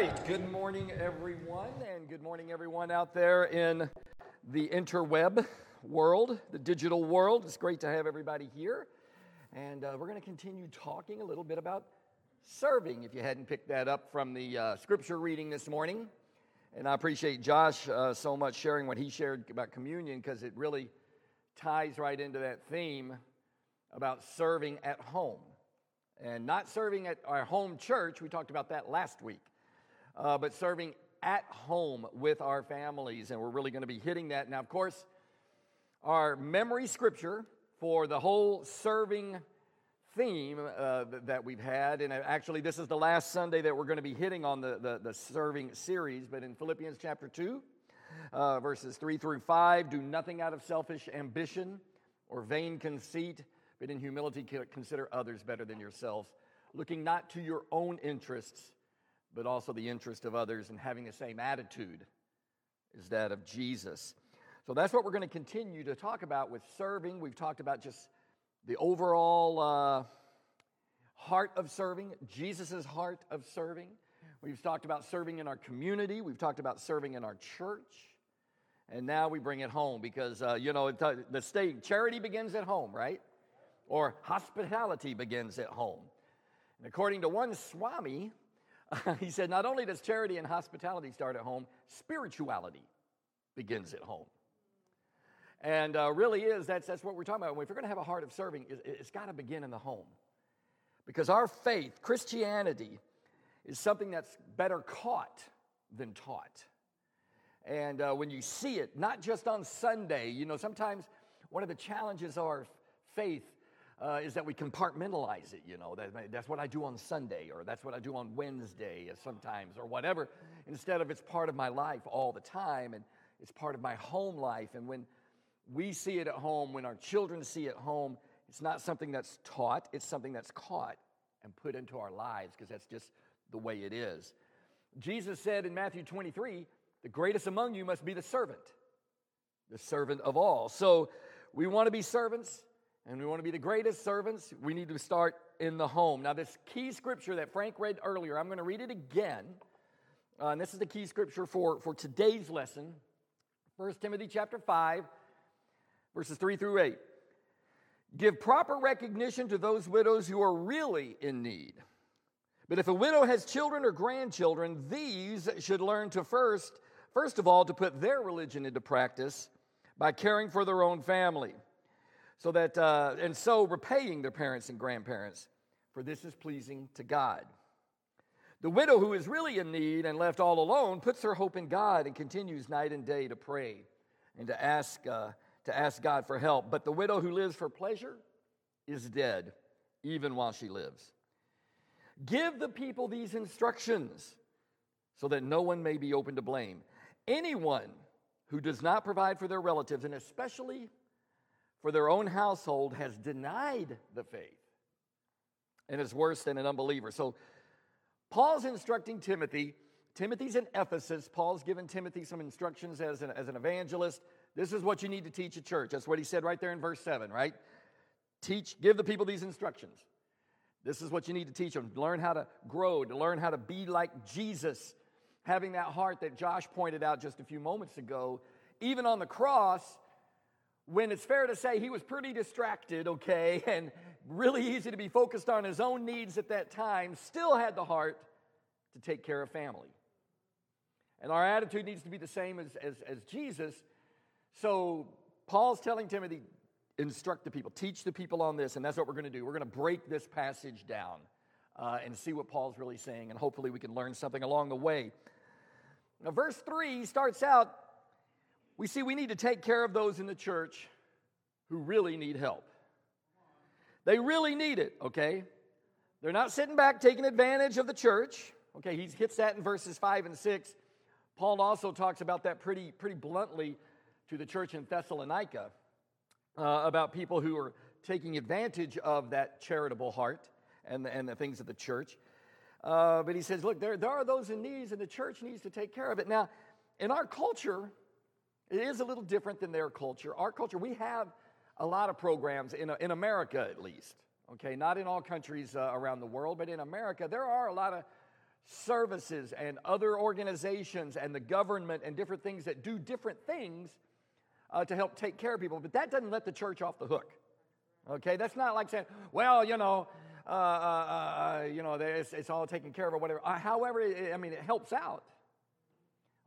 right. Good morning, everyone, and good morning, everyone out there in the interweb world, the digital world. It's great to have everybody here. And uh, we're going to continue talking a little bit about serving, if you hadn't picked that up from the uh, scripture reading this morning. And I appreciate Josh uh, so much sharing what he shared about communion because it really ties right into that theme about serving at home and not serving at our home church. We talked about that last week, uh, but serving at home with our families. And we're really going to be hitting that. Now, of course, our memory scripture for the whole serving theme uh, that we've had, and actually, this is the last Sunday that we're going to be hitting on the, the, the serving series, but in Philippians chapter 2, uh, verses 3 through 5, do nothing out of selfish ambition or vain conceit but in humility consider others better than yourselves, looking not to your own interests, but also the interest of others, and having the same attitude as that of Jesus. So that's what we're going to continue to talk about with serving. We've talked about just the overall uh, heart of serving, Jesus' heart of serving. We've talked about serving in our community. We've talked about serving in our church. And now we bring it home because, uh, you know, the state, charity begins at home, right? or hospitality begins at home. And according to one Swami, he said, not only does charity and hospitality start at home, spirituality begins at home. And uh, really is, that's, that's what we're talking about. If you're going to have a heart of serving, it, it's got to begin in the home. Because our faith, Christianity, is something that's better caught than taught. And uh, when you see it, not just on Sunday, you know, sometimes one of the challenges of our faith uh, is that we compartmentalize it, you know, that, that's what I do on Sunday, or that's what I do on Wednesday sometimes, or whatever, instead of it's part of my life all the time, and it's part of my home life. And when we see it at home, when our children see it at home, it's not something that's taught, it's something that's caught and put into our lives, because that's just the way it is. Jesus said in Matthew 23, the greatest among you must be the servant, the servant of all. So we want to be servants and we want to be the greatest servants, we need to start in the home. Now, this key scripture that Frank read earlier, I'm going to read it again. Uh, and this is the key scripture for, for today's lesson 1 Timothy chapter 5, verses 3 through 8. Give proper recognition to those widows who are really in need. But if a widow has children or grandchildren, these should learn to first, first of all, to put their religion into practice by caring for their own family so that uh, and so repaying their parents and grandparents for this is pleasing to god. The widow who is really in need and left all alone puts her hope in god and continues night and day to pray and to ask uh, to ask god for help. But the widow who lives for pleasure is dead even while she lives. Give the people these instructions so that no one may be open to blame. Anyone who does not provide for their relatives and especially for their own household has denied the faith and is worse than an unbeliever. So, Paul's instructing Timothy. Timothy's in Ephesus. Paul's given Timothy some instructions as an, as an evangelist. This is what you need to teach a church. That's what he said right there in verse 7, right? Teach, give the people these instructions. This is what you need to teach them. Learn how to grow, to learn how to be like Jesus, having that heart that Josh pointed out just a few moments ago. Even on the cross, when it's fair to say he was pretty distracted, okay, and really easy to be focused on his own needs at that time, still had the heart to take care of family. And our attitude needs to be the same as, as, as Jesus. So Paul's telling Timothy, instruct the people, teach the people on this, and that's what we're going to do. We're going to break this passage down uh, and see what Paul's really saying, and hopefully we can learn something along the way. Now, verse 3 starts out we see we need to take care of those in the church who really need help. They really need it, okay? They're not sitting back taking advantage of the church. Okay, he hits that in verses 5 and 6. Paul also talks about that pretty, pretty bluntly to the church in Thessalonica uh, about people who are taking advantage of that charitable heart and the, and the things of the church. Uh, but he says, look, there, there are those in need, and the church needs to take care of it. Now, in our culture, it is a little different than their culture. Our culture, we have a lot of programs, in, in America at least, okay? Not in all countries uh, around the world, but in America, there are a lot of services and other organizations and the government and different things that do different things uh, to help take care of people. But that doesn't let the church off the hook. Okay, that's not like saying, well, you know, uh, uh, uh you know, it's, it's, all taken care of or whatever. Uh, however, it, I mean, it helps out.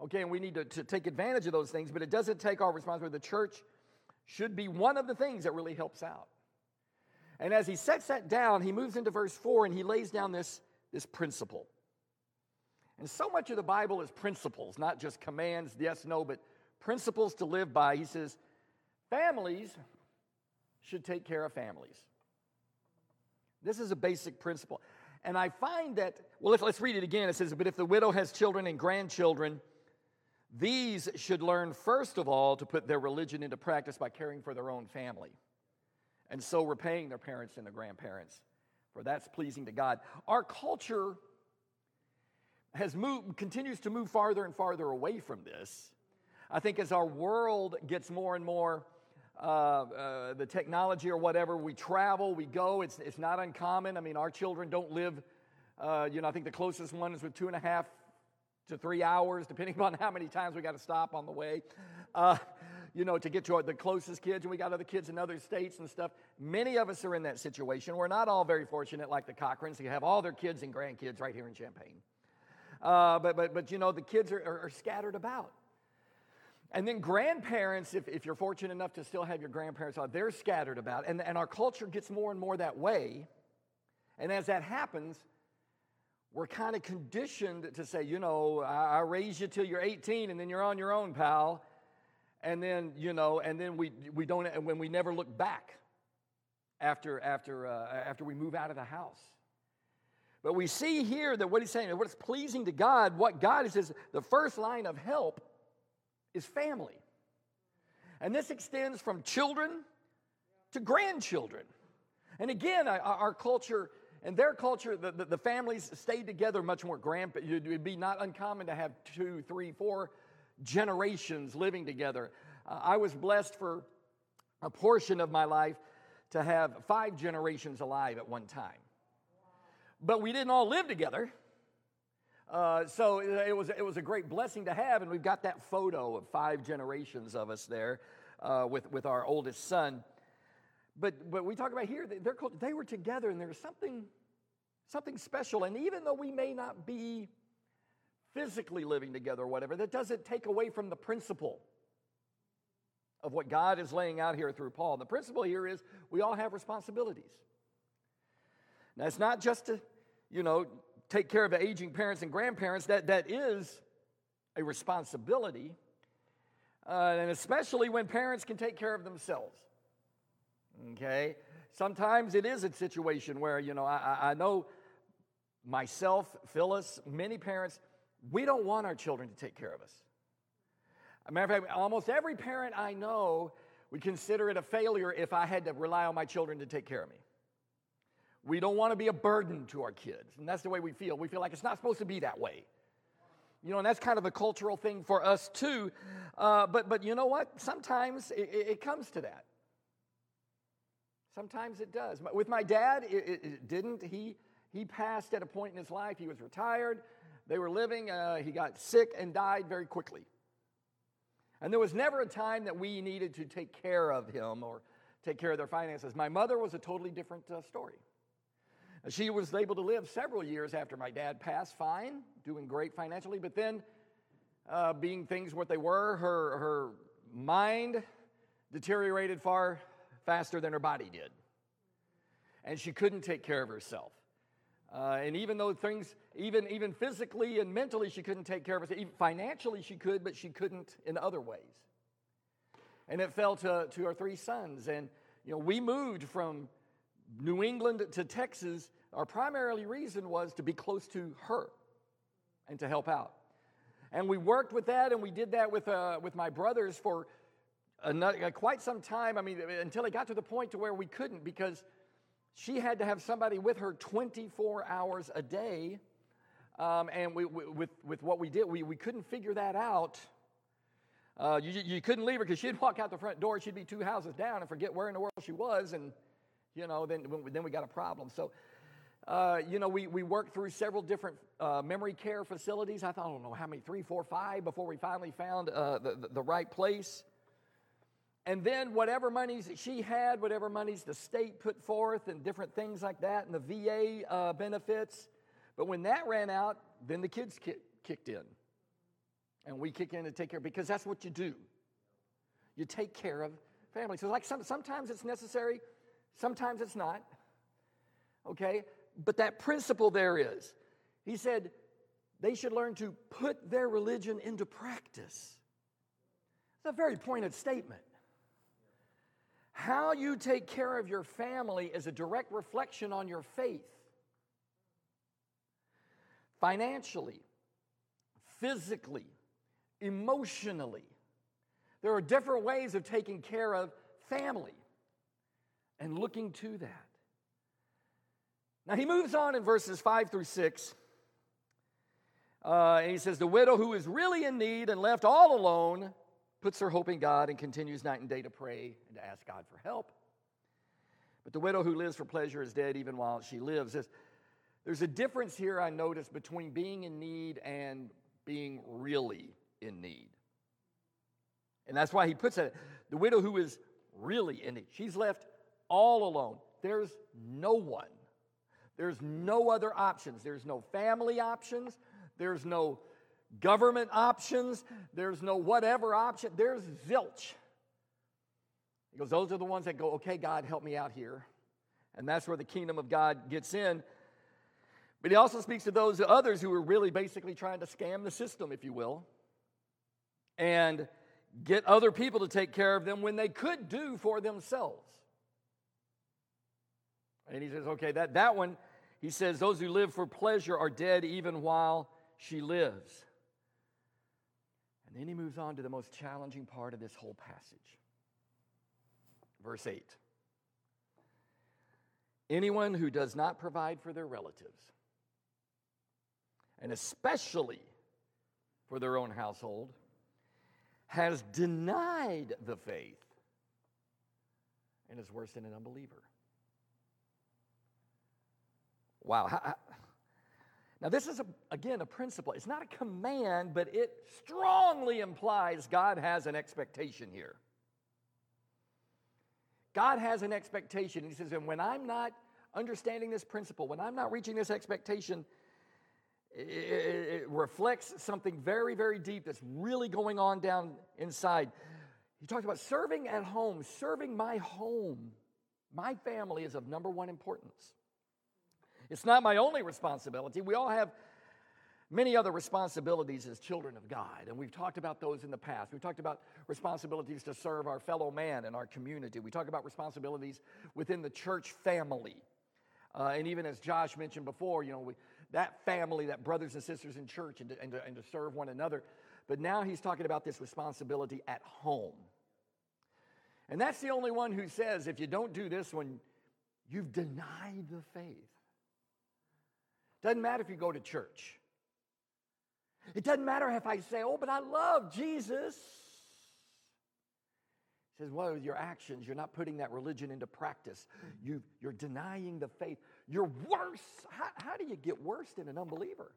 Okay, and we need to, to take advantage of those things, but it doesn't take our responsibility. The church should be one of the things that really helps out. And as he sets that down, he moves into verse 4 and he lays down this, this principle. And so much of the Bible is principles, not just commands, yes, no, but principles to live by. He says, families should take care of families. This is a basic principle. And I find that, well, let's, let's read it again. It says, But if the widow has children and grandchildren, these should learn, first of all, to put their religion into practice by caring for their own family. And so repaying their parents and their grandparents, for that's pleasing to God. Our culture has moved, continues to move farther and farther away from this. I think as our world gets more and more uh, uh, the technology or whatever, we travel, we go, it's, it's not uncommon. I mean, our children don't live, uh, you know, I think the closest one is with two and a half to three hours, depending on how many times we got to stop on the way, uh, you know, to get to the closest kids. And we got other kids in other states and stuff. Many of us are in that situation. We're not all very fortunate, like the Cochrans, who have all their kids and grandkids right here in Champaign. Uh, but, but, but, you know, the kids are, are, are scattered about. And then grandparents, if, if you're fortunate enough to still have your grandparents out, they're scattered about. And, and our culture gets more and more that way. And as that happens, we're kind of conditioned to say, you know, I, I raised you till you're 18 and then you're on your own, pal. And then, you know, and then we, we don't, and when we never look back after, after, uh, after we move out of the house. But we see here that what he's saying, what's pleasing to God, what God is, is the first line of help is family. And this extends from children to grandchildren. And again, our culture and their culture, the, the, the, families stayed together much more. Grandpa, it would be not uncommon to have two, three, four generations living together. Uh, I was blessed for a portion of my life to have five generations alive at one time. But we didn't all live together. Uh, so it was, it was a great blessing to have, and we've got that photo of five generations of us there uh, with, with our oldest son. But, but we talk about here, they're, they were together, and there was something, something special. And even though we may not be physically living together or whatever, that doesn't take away from the principle of what God is laying out here through Paul. The principle here is we all have responsibilities. Now, it's not just to, you know, take care of aging parents and grandparents, that, that is a responsibility, uh, and especially when parents can take care of themselves. Okay? Sometimes it is a situation where, you know, I, I know myself, Phyllis, many parents, we don't want our children to take care of us. As a matter of fact, almost every parent I know would consider it a failure if I had to rely on my children to take care of me. We don't want to be a burden to our kids. And that's the way we feel. We feel like it's not supposed to be that way. You know, and that's kind of a cultural thing for us too. Uh, but, but you know what? Sometimes it, it, comes to that. Sometimes it does. With my dad, it, it, didn't. He, he passed at a point in his life. He was retired. They were living. Uh, he got sick and died very quickly. And there was never a time that we needed to take care of him or take care of their finances. My mother was a totally different uh, story. She was able to live several years after my dad passed, fine, doing great financially, but then, uh, being things what they were, her, her mind deteriorated far faster than her body did. And she couldn't take care of herself. Uh, and even though things, even, even physically and mentally, she couldn't take care of herself, even financially she could, but she couldn't in other ways. And it fell to, to our three sons. And, you know, we moved from New England to Texas, our primary reason was to be close to her and to help out. And we worked with that, and we did that with, uh, with my brothers for another, quite some time. I mean, until it got to the point to where we couldn't because she had to have somebody with her 24 hours a day. Um, and we, we, with, with what we did, we, we couldn't figure that out. Uh, you, you couldn't leave her because she'd walk out the front door, she'd be two houses down and forget where in the world she was, and you know, then, then we got a problem. So Uh, you know, we, we worked through several different uh, memory care facilities. I thought, I don't know how many, three, four, five, before we finally found uh, the, the, the right place. And then whatever monies that she had, whatever monies the state put forth, and different things like that, and the VA uh, benefits. But when that ran out, then the kids ki- kicked in. And we kick in to take care, because that's what you do. You take care of family. So, like, some, sometimes it's necessary, sometimes it's not. Okay? But that principle there is. He said they should learn to put their religion into practice. It's a very pointed statement. How you take care of your family is a direct reflection on your faith. Financially, physically, emotionally. There are different ways of taking care of family and looking to that. Now he moves on in verses 5 through 6. Uh, and he says, The widow who is really in need and left all alone puts her hope in God and continues night and day to pray and to ask God for help. But the widow who lives for pleasure is dead even while she lives. There's, a difference here I notice between being in need and being really in need. And that's why he puts it the widow who is really in need. She's left all alone. There's no one there's no other options. There's no family options. There's no government options. There's no whatever option. There's zilch. He goes, Those are the ones that go, okay, God, help me out here. And that's where the kingdom of God gets in. But he also speaks to those others who are really basically trying to scam the system, if you will, and get other people to take care of them when they could do for themselves. And he says, okay, that, that one, he says, those who live for pleasure are dead even while she lives. And then he moves on to the most challenging part of this whole passage. Verse 8 Anyone who does not provide for their relatives, and especially for their own household, has denied the faith and is worse than an unbeliever. Wow. Now, this is, a, again, a principle. It's not a command, but it strongly implies God has an expectation here. God has an expectation. He says, and when I'm not understanding this principle, when I'm not reaching this expectation, it, it, it reflects something very, very deep that's really going on down inside. He talks about serving at home, serving my home. My family is of number one importance. It's not my only responsibility. We all have many other responsibilities as children of God, and we've talked about those in the past. We've talked about responsibilities to serve our fellow man and our community. We talk about responsibilities within the church family. Uh, and even as Josh mentioned before, you know, we, that family, that brothers and sisters in church, and to, and, to, and to serve one another. But now he's talking about this responsibility at home. And that's the only one who says if you don't do this one, you've denied the faith. Doesn't matter if you go to church. It doesn't matter if I say, oh, but I love Jesus. He says, well, with your actions, you're not putting that religion into practice. You, you're denying the faith. You're worse. How, how do you get worse than an unbeliever?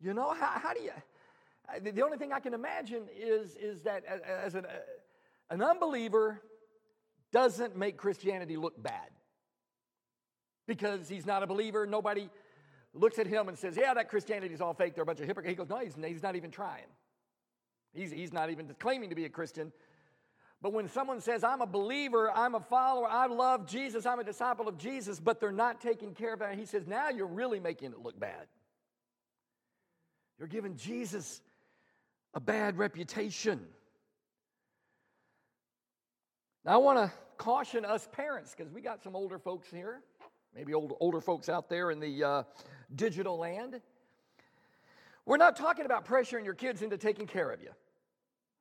You know, how, how do you? The only thing I can imagine is, is that as an, an unbeliever doesn't make Christianity look bad because he's not a believer. Nobody looks at him and says, Yeah, that Christianity's all fake. They're a bunch of hypocrites. He goes, No, he's, he's not even trying. He's, he's not even claiming to be a Christian. But when someone says, I'm a believer, I'm a follower, I love Jesus, I'm a disciple of Jesus, but they're not taking care of that, he says, Now you're really making it look bad. You're giving Jesus a bad reputation. Now, I want to caution us parents because we got some older folks here maybe old, older folks out there in the uh, digital land. We're not talking about pressuring your kids into taking care of you.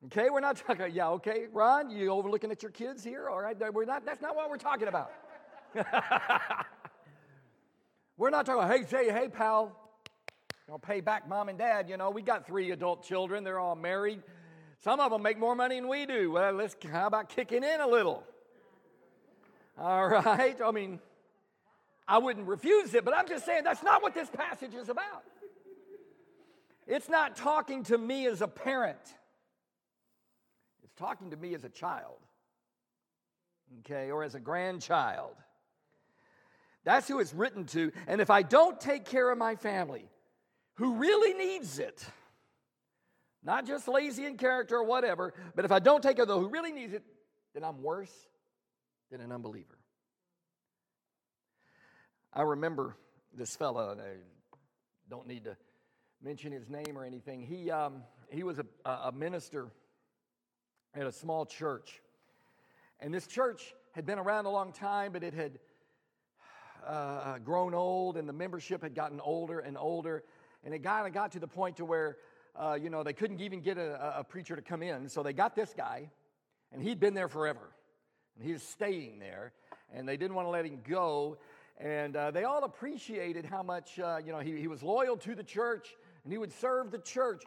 Okay, we're not talking, about, yeah, okay, Ron, you overlooking at your kids here? All right, we're not, that's not what we're talking about. we're not talking, hey, say, hey, pal, know, pay back mom and dad. You know, we got three adult children, they're all married. Some of them make more money than we do. Well, let's, how about kicking in a little? All right, I mean, I wouldn't refuse it, but I'm just saying that's not what this passage is about. It's not talking to me as a parent, it's talking to me as a child, okay, or as a grandchild. That's who it's written to. And if I don't take care of my family, who really needs it, not just lazy in character or whatever, but if I don't take care of those who really needs it, then I'm worse than an unbeliever. I remember this fellow, and I don't need to mention his name or anything. He, um, he was a, a minister at a small church. And this church had been around a long time, but it had uh, grown old, and the membership had gotten older and older. And it kind of got to the point to where, uh, you know, they couldn't even get a, a preacher to come in. So they got this guy, and he'd been there forever. And he was staying there, and they didn't want to let him go. And uh, they all appreciated how much, uh, you know, he, he was loyal to the church and he would serve the church.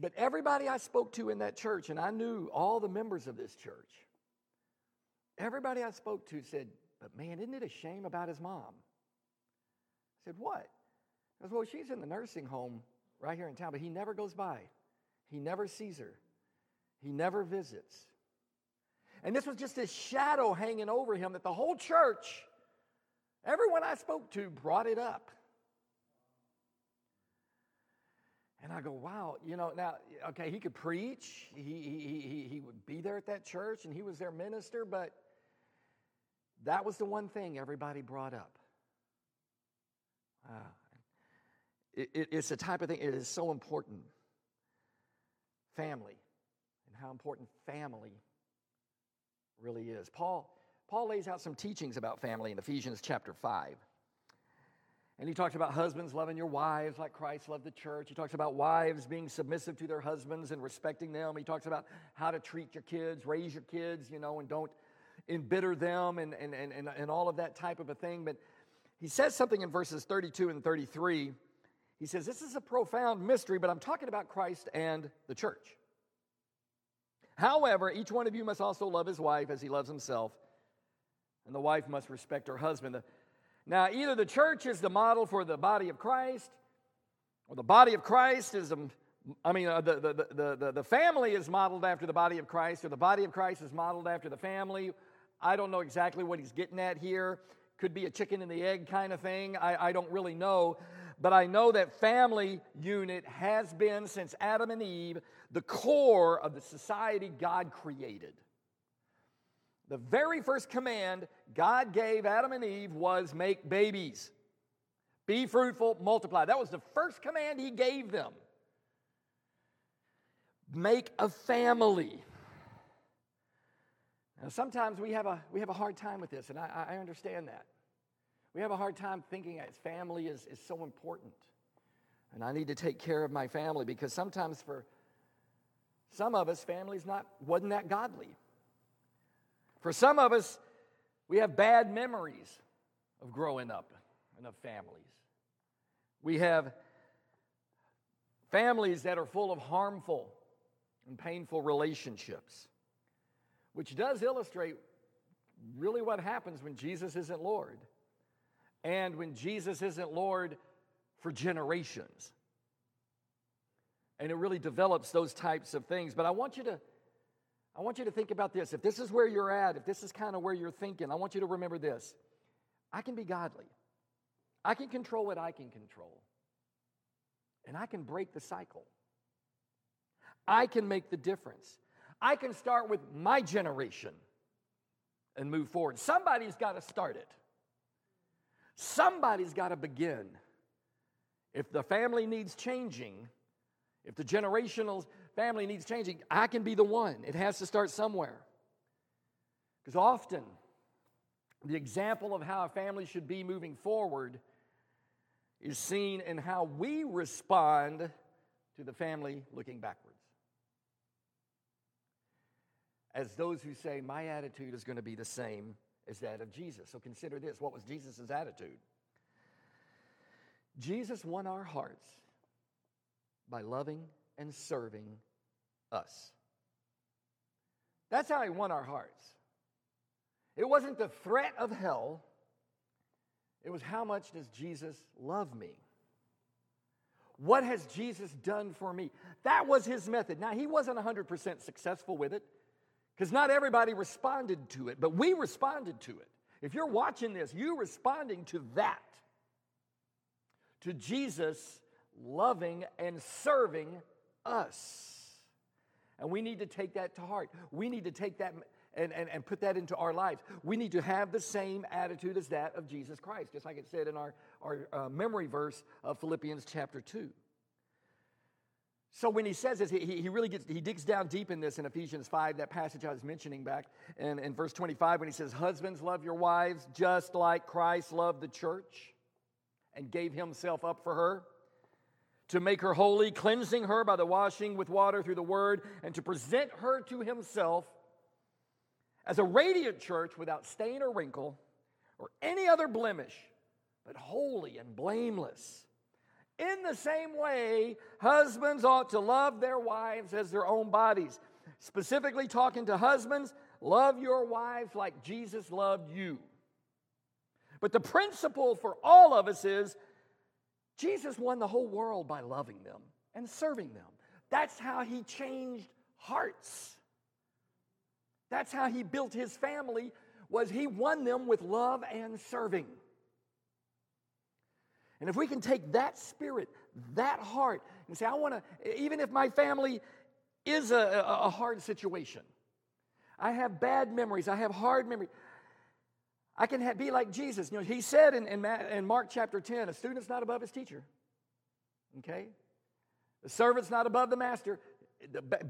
But everybody I spoke to in that church, and I knew all the members of this church, everybody I spoke to said, But man, isn't it a shame about his mom? I said, What? I said, Well, she's in the nursing home right here in town, but he never goes by. He never sees her. He never visits. And this was just this shadow hanging over him that the whole church Everyone I spoke to brought it up. And I go, wow, you know, now, okay, he could preach, he, he, he, he would be there at that church, and he was their minister, but that was the one thing everybody brought up. Uh, it, it, it's the type of thing, it is so important. Family, and how important family really is. Paul Paul lays out some teachings about family in Ephesians chapter 5. And he talks about husbands loving your wives like Christ loved the church. He talks about wives being submissive to their husbands and respecting them. He talks about how to treat your kids, raise your kids, you know, and don't embitter them and, and, and, and, and all of that type of a thing. But he says something in verses 32 and 33. He says, This is a profound mystery, but I'm talking about Christ and the church. However, each one of you must also love his wife as he loves himself and the wife must respect her husband. Now, either the church is the model for the body of Christ, or the body of Christ is, the, I mean, uh, the, the, the, the, the family is modeled after the body of Christ, or the body of Christ is modeled after the family. I don't know exactly what he's getting at here. Could be a chicken and the egg kind of thing. I, I don't really know. But I know that family unit has been, since Adam and Eve, the core of the society God created. The very first command God gave Adam and Eve was make babies. Be fruitful, multiply. That was the first command he gave them. Make a family. Now, sometimes we have a, we have a hard time with this, and I, I understand that. We have a hard time thinking that family is, is so important. And I need to take care of my family because sometimes for some of us, family's not wasn't that godly. For some of us, we have bad memories of growing up and of families. We have families that are full of harmful and painful relationships, which does illustrate really what happens when Jesus isn't Lord and when Jesus isn't Lord for generations. And it really develops those types of things. But I want you to I want you to think about this. If this is where you're at, if this is kind of where you're thinking, I want you to remember this. I can be godly. I can control what I can control. And I can break the cycle. I can make the difference. I can start with my generation and move forward. Somebody's got to start it. Somebody's got to begin. If the family needs changing, if the generational family needs changing, I can be the one. It has to start somewhere. Because often, the example of how a family should be moving forward is seen in how we respond to the family looking backwards. As those who say, My attitude is going to be the same as that of Jesus. So consider this what was Jesus' attitude? Jesus won our hearts by loving and serving us. That's how he won our hearts. It wasn't the threat of hell, It was how much does Jesus love me? What has Jesus done for me? That was his method. Now, he wasn't 100% successful with it because not everybody responded to it, but we responded to it. If you're watching this, you responding to that, to Jesus loving and serving us. And we need to take that to heart. We need to take that and, and, and put that into our lives. We need to have the same attitude as that of Jesus Christ, just like it said in our, our uh, memory verse of Philippians chapter 2. So when he says this, he, he really gets, he digs down deep in this in Ephesians 5, that passage I was mentioning back in, in verse 25, when he says, Husbands, love your wives just like Christ loved the church and gave himself up for her to make her holy, cleansing her by the washing with water through the word, and to present her to himself as a radiant church without stain or wrinkle or any other blemish, but holy and blameless. In the same way, husbands ought to love their wives as their own bodies. Specifically, talking to husbands, love your wives like Jesus loved you. But the principle for all of us is Jesus won the whole world by loving them and serving them. That's how he changed hearts. That's how he built his family was he won them with love and serving. And if we can take that spirit, that heart, and say, I want to, even if my family is a, a, hard situation, I have bad memories, I have hard memories. I can have, be like Jesus. You know, he said in, in, in Mark chapter 10, a student's not above his teacher. Okay? The servant's not above the master.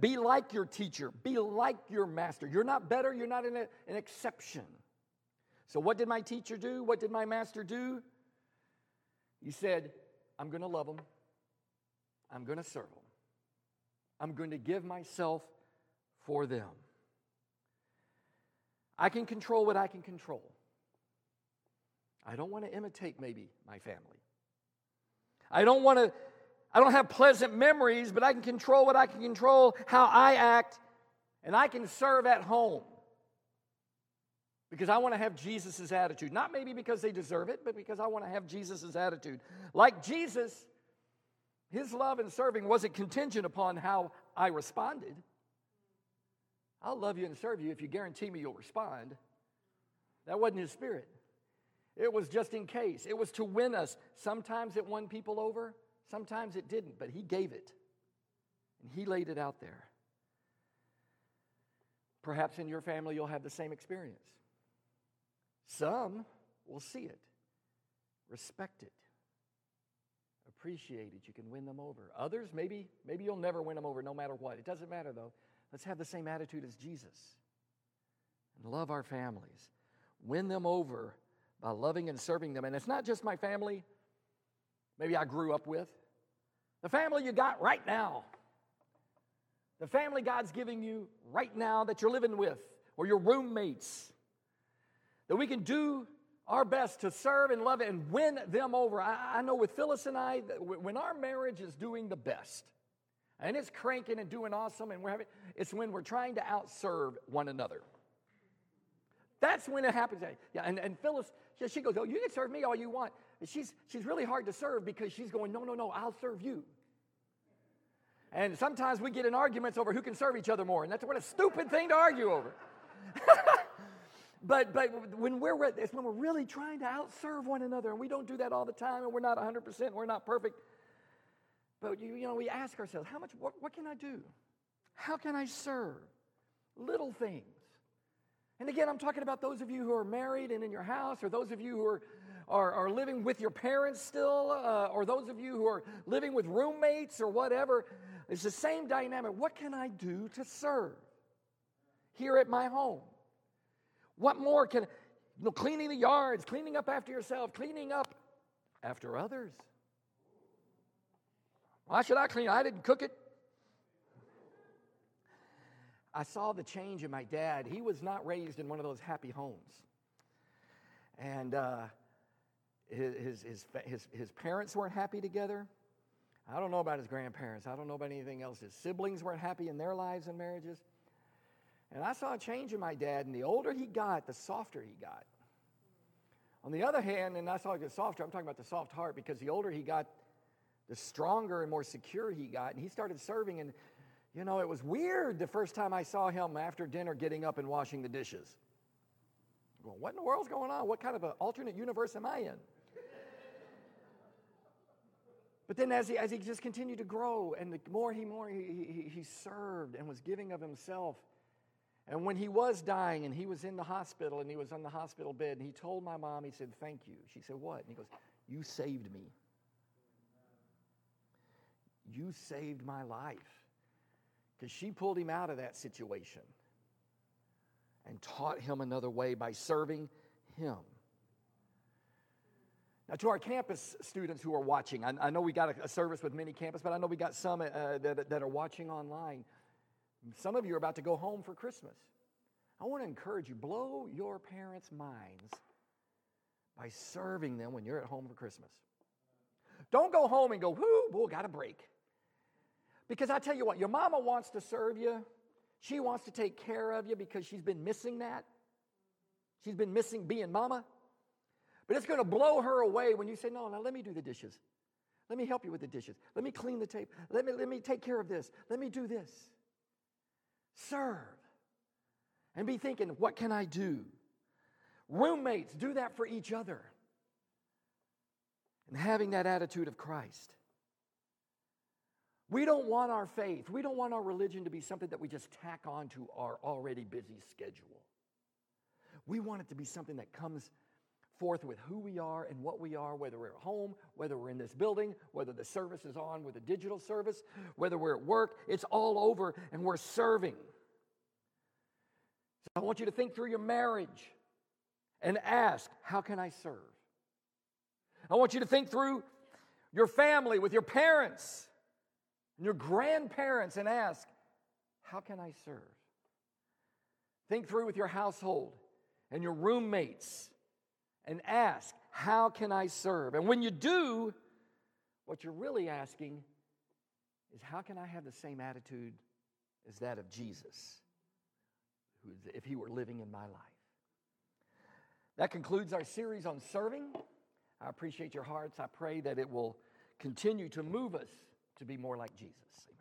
Be like your teacher. Be like your master. You're not better. You're not an, an exception. So, what did my teacher do? What did my master do? He said, I'm going to love them. I'm going to serve them. I'm going to give myself for them. I can control what I can control. I don't want to imitate maybe my family. I don't want to I don't have pleasant memories, but I can control what I can control, how I act, and I can serve at home. Because I want to have Jesus' attitude. Not maybe because they deserve it, but because I want to have Jesus' attitude. Like Jesus, his love and serving wasn't contingent upon how I responded. I'll love you and serve you if you guarantee me you'll respond. That wasn't his spirit. It was just in case. It was to win us. Sometimes it won people over, Sometimes it didn't, but He gave it. And He laid it out there. Perhaps in your family you'll have the same experience. Some will see it, respect it, appreciate it. You can win them over. Others, maybe, maybe you'll never win them over no matter what. It doesn't matter though. Let's have the same attitude as Jesus and love our families. Win them over by loving and serving them. And it's not just my family, maybe I grew up with, the family you got right now, the family God's giving you right now that you're living with, or your roommates, that we can do our best to serve and love and win them over. I, I know with Phyllis and I, when our marriage is doing the best, and it's cranking and doing awesome, and we're having, it's when we're trying to outserve one another. That's when it happens. Yeah, and, and Phyllis, she goes, Oh, you can serve me all you want she's, she's really hard to serve because she's going, no, no, no, I'll serve you. And sometimes we get in arguments over who can serve each other more, and that's what a stupid thing to argue over. but but when we're it's when we're really trying to outserve one another, and we don't do that all the time, and we're not 100%, we're not perfect. But you, you know, we ask ourselves, how much? What, what can I do? How can I serve? Little things. And again, I'm talking about those of you who are married and in your house, or those of you who are are, are living with your parents still, uh, or those of you who are living with roommates or whatever, it's the same dynamic. What can I do to serve here at my home? What more can, you know, cleaning the yards, cleaning up after yourself, cleaning up after others? Why should I clean? I didn't cook it. I saw the change in my dad. He was not raised in one of those happy homes. And uh, his, his, his, his, parents weren't happy together. I don't know about his grandparents. I don't know about anything else. His siblings weren't happy in their lives and marriages. And I saw a change in my dad, and the older he got, the softer he got. On the other hand, and I saw the soft heart, I'm talking about the soft heart because the older he got, the stronger and more secure he got. And he started serving. And, you know, it was weird the first time I saw him after dinner getting up and washing the dishes. Going, what in the world's going on? What kind of an alternate universe am I in? But then as he, as he just continued to grow, and the more he more he, he, he served and was giving of himself, and when he was dying and he was in the hospital and he was on the hospital bed, and he told my mom, he said, Thank you. She said, What? And he goes, You saved me. You saved my life. Because she pulled him out of that situation and taught him another way by serving him. Now, to our campus students who are watching, I, I know we got a, a, service with many campus, but I know we got some uh, that, that are watching online. Some of you are about to go home for Christmas. I want to encourage you, blow your parents' minds by serving them when you're at home for Christmas. Don't go home and go, whoo, boy, got a break. Because I tell you what, your mama wants to serve you. She wants to take care of you because she's been missing that. She's been missing being mama. But it's going to blow her away when you say, No, now let me do the dishes. Let me help you with the dishes. Let me clean the tape. Let me, let me take care of this. Let me do this. Serve. And be thinking, What can I do? Roommates, do that for each other. And having that attitude of Christ. We don't want our faith, we don't want our religion to be something that we just tack on to our already busy schedule. We want it to be something that comes forth with who we are and what we are, whether we're at home, whether we're in this building, whether the service is on with a digital service, whether we're at work, it's all over and we're serving. So I want you to think through your marriage and ask, How can I serve? I want you to think through your family with your parents and your grandparents and ask, How can I serve? Think through with your household and your roommates and ask, How can I serve? And when you do, what you're really asking is, How can I have the same attitude as that of Jesus, if he were living in my life? That concludes our series on serving. I appreciate your hearts. I pray that it will continue to move us to be more like Jesus.